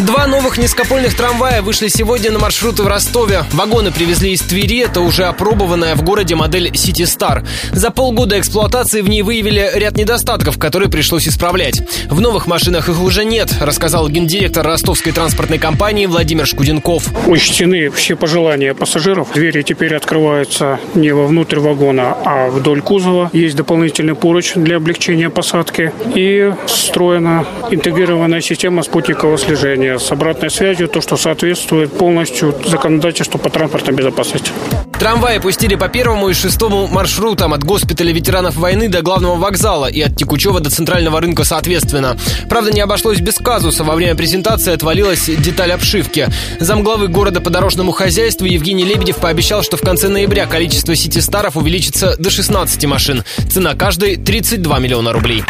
Два новых низкопольных трамвая вышли сегодня на маршруты в Ростове. Вагоны привезли из Твери, это уже опробованная в городе модель City Star. За полгода эксплуатации в ней выявили ряд недостатков, которые пришлось исправлять. В новых машинах их уже нет, рассказал гендиректор ростовской транспортной компании Владимир Шкуденков. Учтены все пожелания пассажиров. Двери теперь открываются не вовнутрь вагона, а вдоль кузова. Есть дополнительный поручень для облегчения посадки. И встроена интегрированная система спутникового слежения оборудование с обратной связью, то, что соответствует полностью законодательству по транспортной безопасности. Трамваи пустили по первому и шестому маршрутам от госпиталя ветеранов войны до главного вокзала и от Текучева до центрального рынка соответственно. Правда, не обошлось без казуса. Во время презентации отвалилась деталь обшивки. Замглавы города по дорожному хозяйству Евгений Лебедев пообещал, что в конце ноября количество сити-старов увеличится до 16 машин. Цена каждой 32 миллиона рублей.